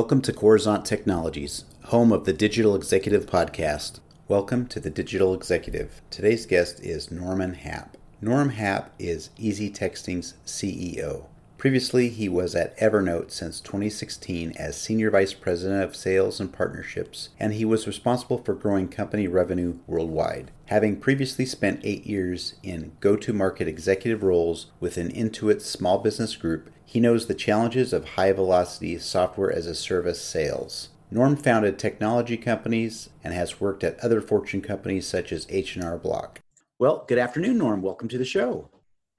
Welcome to Coruzant Technologies, home of the Digital Executive Podcast. Welcome to the Digital Executive. Today's guest is Norman Happ. Norm Happ is Easy Texting's CEO. Previously, he was at Evernote since 2016 as Senior Vice President of Sales and Partnerships, and he was responsible for growing company revenue worldwide. Having previously spent eight years in go to market executive roles within Intuit's small business group, he knows the challenges of high velocity software as a service sales. Norm founded technology companies and has worked at other Fortune companies such as H&R Block. Well, good afternoon, Norm. Welcome to the show.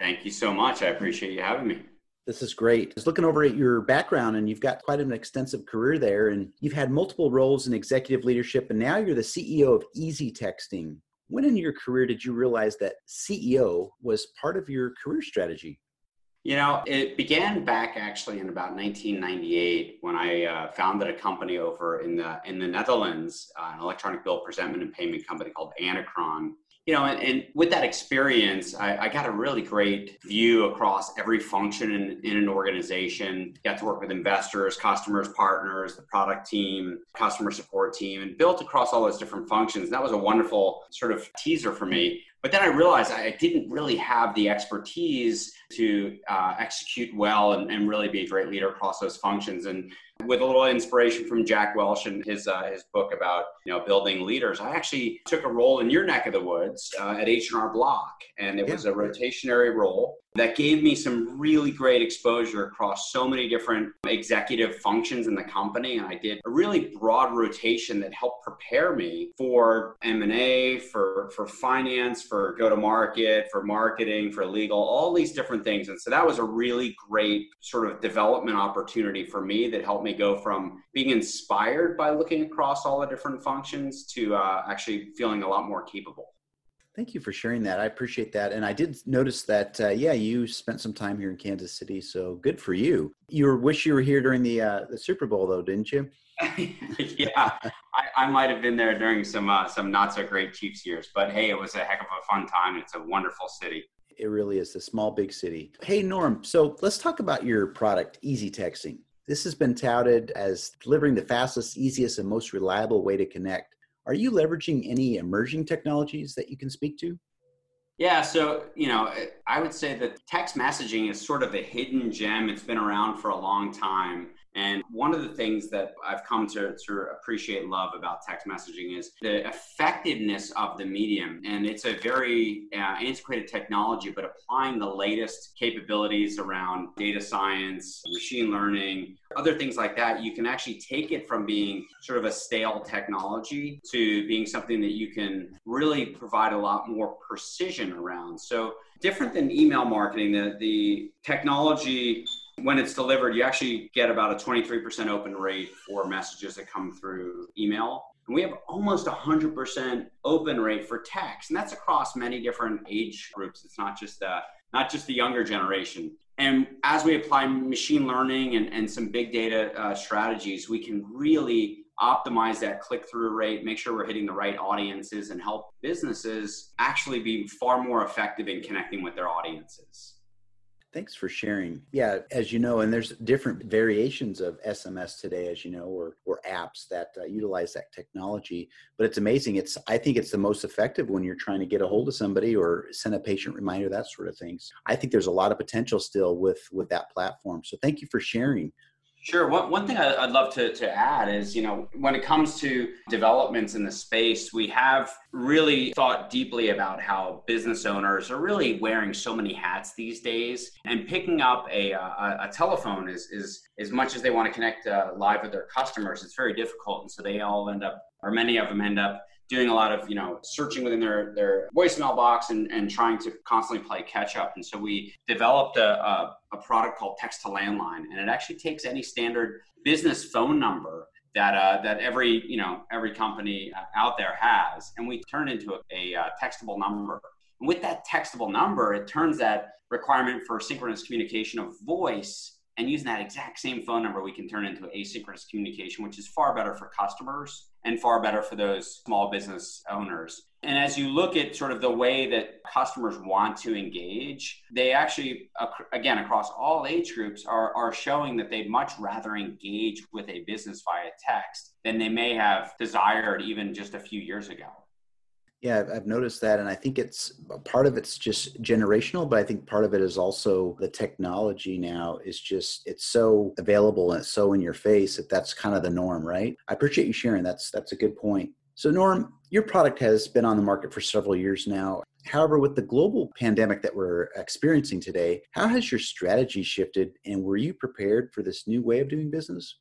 Thank you so much. I appreciate you having me. This is great. I was looking over at your background, and you've got quite an extensive career there, and you've had multiple roles in executive leadership, and now you're the CEO of Easy Texting. When in your career did you realize that CEO was part of your career strategy? You know, it began back actually in about 1998 when I uh, founded a company over in the in the Netherlands, uh, an electronic bill presentment and payment company called Anacron you know, and, and with that experience, I, I, got a really great view across every function in, in an organization. Got to work with investors, customers, partners, the product team, customer support team, and built across all those different functions. That was a wonderful sort of teaser for me. But then I realized I didn't really have the expertise to uh, execute well and, and really be a great leader across those functions. And with a little inspiration from Jack Welch and his uh, his book about you know building leaders. I actually took a role in your neck of the woods uh, at H and R Block, and it yeah. was a rotationary role that gave me some really great exposure across so many different executive functions in the company and i did a really broad rotation that helped prepare me for m&a for, for finance for go to market for marketing for legal all these different things and so that was a really great sort of development opportunity for me that helped me go from being inspired by looking across all the different functions to uh, actually feeling a lot more capable Thank you for sharing that. I appreciate that. And I did notice that, uh, yeah, you spent some time here in Kansas City, so good for you. You wish you were here during the uh, the Super Bowl, though, didn't you? yeah, I, I might have been there during some uh, some not so great Chiefs years, but hey, it was a heck of a fun time. It's a wonderful city. It really is a small big city. Hey, Norm. So let's talk about your product, Easy Texting. This has been touted as delivering the fastest, easiest, and most reliable way to connect are you leveraging any emerging technologies that you can speak to? Yeah, so you know, I would say that text messaging is sort of a hidden gem. It's been around for a long time. And one of the things that I've come to, to appreciate love about text messaging is the effectiveness of the medium. And it's a very uh, antiquated technology, but applying the latest capabilities around data science, machine learning, other things like that, you can actually take it from being sort of a stale technology to being something that you can really provide a lot more precision around. So, different than email marketing, the, the technology when it's delivered, you actually get about a 23% open rate for messages that come through email. And we have almost 100% open rate for text. And that's across many different age groups. It's not just, uh, not just the younger generation. And as we apply machine learning and, and some big data uh, strategies, we can really optimize that click through rate, make sure we're hitting the right audiences, and help businesses actually be far more effective in connecting with their audiences. Thanks for sharing. Yeah, as you know, and there's different variations of SMS today, as you know, or or apps that uh, utilize that technology. But it's amazing. It's I think it's the most effective when you're trying to get a hold of somebody or send a patient reminder, that sort of things. I think there's a lot of potential still with with that platform. So thank you for sharing. Sure. One, one thing I'd love to, to add is, you know, when it comes to developments in the space, we have really thought deeply about how business owners are really wearing so many hats these days and picking up a, a, a telephone is, is as much as they want to connect uh, live with their customers, it's very difficult. And so they all end up, or many of them end up doing a lot of you know searching within their their voicemail box and, and trying to constantly play catch up. And so we developed a, a, a product called text to landline and it actually takes any standard business phone number that uh, that every you know every company uh, out there has and we turn into a, a uh, textable number. And with that textable number it turns that requirement for synchronous communication of voice And using that exact same phone number, we can turn into asynchronous communication, which is far better for customers and far better for those small business owners. And as you look at sort of the way that customers want to engage, they actually, again, across all age groups, are, are showing that they'd much rather engage with a business via text than they may have desired even just a few years ago. Yeah, I've noticed that. And I think it's part of it's just generational, but I think part of it is also the technology now is just, it's so available and it's so in your face that that's kind of the norm, right? I appreciate you sharing. That's, that's a good point. So, Norm, your product has been on the market for several years now. However, with the global pandemic that we're experiencing today, how has your strategy shifted and were you prepared for this new way of doing business?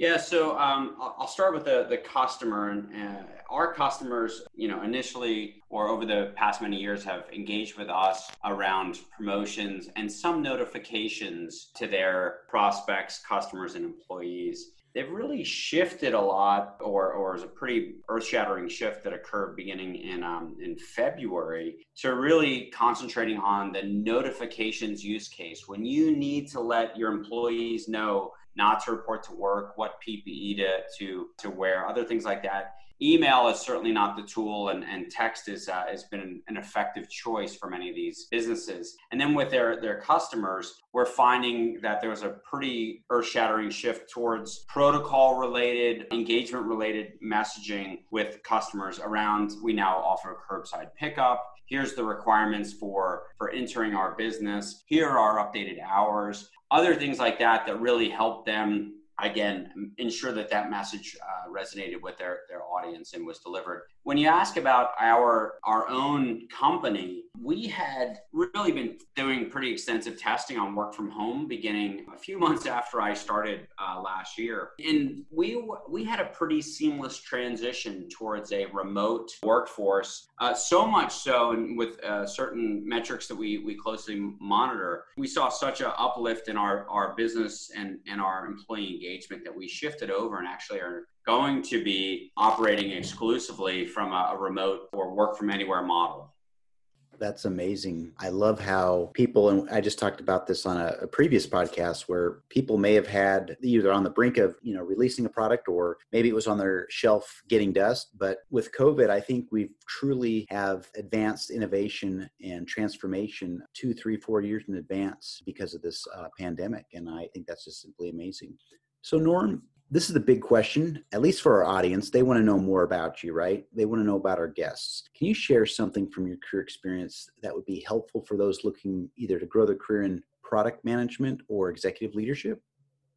Yeah, so um, I'll start with the, the customer. And uh, our customers, you know, initially or over the past many years have engaged with us around promotions and some notifications to their prospects, customers, and employees they've really shifted a lot, or or is a pretty earth-shattering shift that occurred beginning in um, in February to really concentrating on the notifications use case. When you need to let your employees know not to report to work, what PPE to to to wear, other things like that email is certainly not the tool and, and text is, uh, has been an effective choice for many of these businesses. And then with their, their customers we're finding that there was a pretty earth-shattering shift towards protocol related engagement related messaging with customers around we now offer curbside pickup. Here's the requirements for for entering our business. Here are updated hours. Other things like that that really help them again ensure that that message uh, resonated with their, their audience and was delivered. When you ask about our our own company we had really been doing pretty extensive testing on work from home beginning a few months after i started uh, last year. And we we had a pretty seamless transition towards a remote workforce uh, so much so and with uh, certain metrics that we we closely monitor we saw such an uplift in our our business and and our employee engagement that we shifted over and actually are going to be operating exclusively from a, a remote or work from anywhere model. That's amazing. I love how people, and I just talked about this on a, a, previous podcast where people may have had either on the brink of, you know, releasing a product or maybe it was on their shelf getting dust. But with COVID, I think we've truly have advanced innovation and transformation two, three, four years in advance because of this uh, pandemic. And I think that's just simply amazing. So, Norm, this is the big question, at least for our audience. They want to know more about you, right? They want to know about our guests. Can you share something from your career experience that would be helpful for those looking either to grow their career in product management or executive leadership?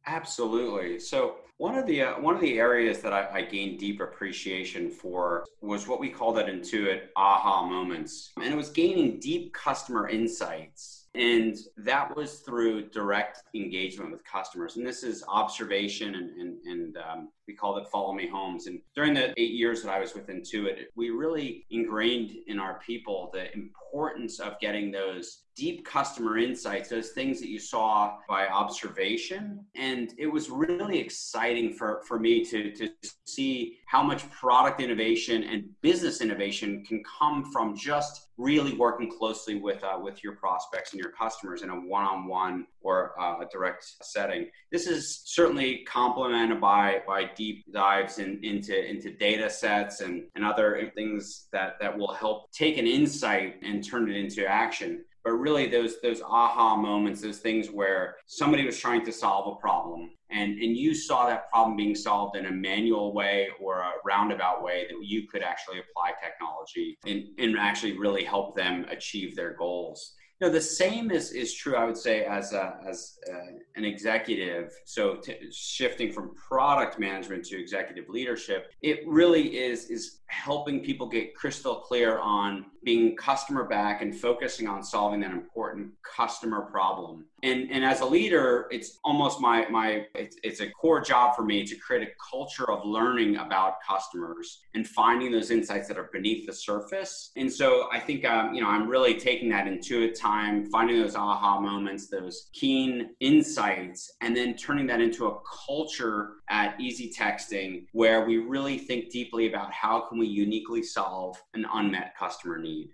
Absolutely. So one of the uh, one of the areas that I, I, gained deep appreciation for was what we called at Intuit aha moments, and it was gaining deep customer insights and that was through direct engagement with customers. And this is observation and, and, and um, we called it Follow Me Homes. And during the eight years that I was with Intuit, we really ingrained in our people the importance of getting those deep customer insights, those things that you saw by observation. And it was really exciting for, for me to, to see how much product innovation and business innovation can come from just really working closely with uh, with your prospects and your customers in a one-on-one or uh, a direct setting. This is certainly complemented by by deep dives in, into into data sets and, and other things that that will help take an insight and turn it into action but really those those aha moments those things where somebody was trying to solve a problem and and you saw that problem being solved in a manual way or a roundabout way that you could actually apply technology and, and actually really help them achieve their goals you know, the same is, is true, I would say, as, a, as a, an executive. So t- shifting from product management to executive leadership, it really is, is helping people get crystal clear on being customer back and focusing on solving that important customer problem. And, and as a leader, it's almost my, my it's, it's a core job for me to create a culture of learning about customers and finding those insights that are beneath the surface. And so I think, um, you know, I'm really taking that intuitive time, finding those aha moments, those keen insights, and then turning that into a culture at Easy Texting where we really think deeply about how can we uniquely solve an unmet customer need.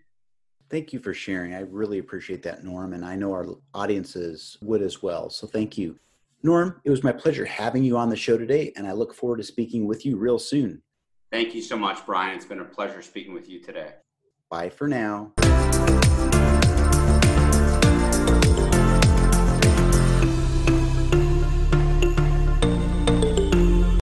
Thank you for sharing. I really appreciate that, Norm, and I know our audiences would as well. So thank you. Norm, it was my pleasure having you on the show today, and I look forward to speaking with you real soon. Thank you so much, Brian. It's been a pleasure speaking with you today. Bye for now.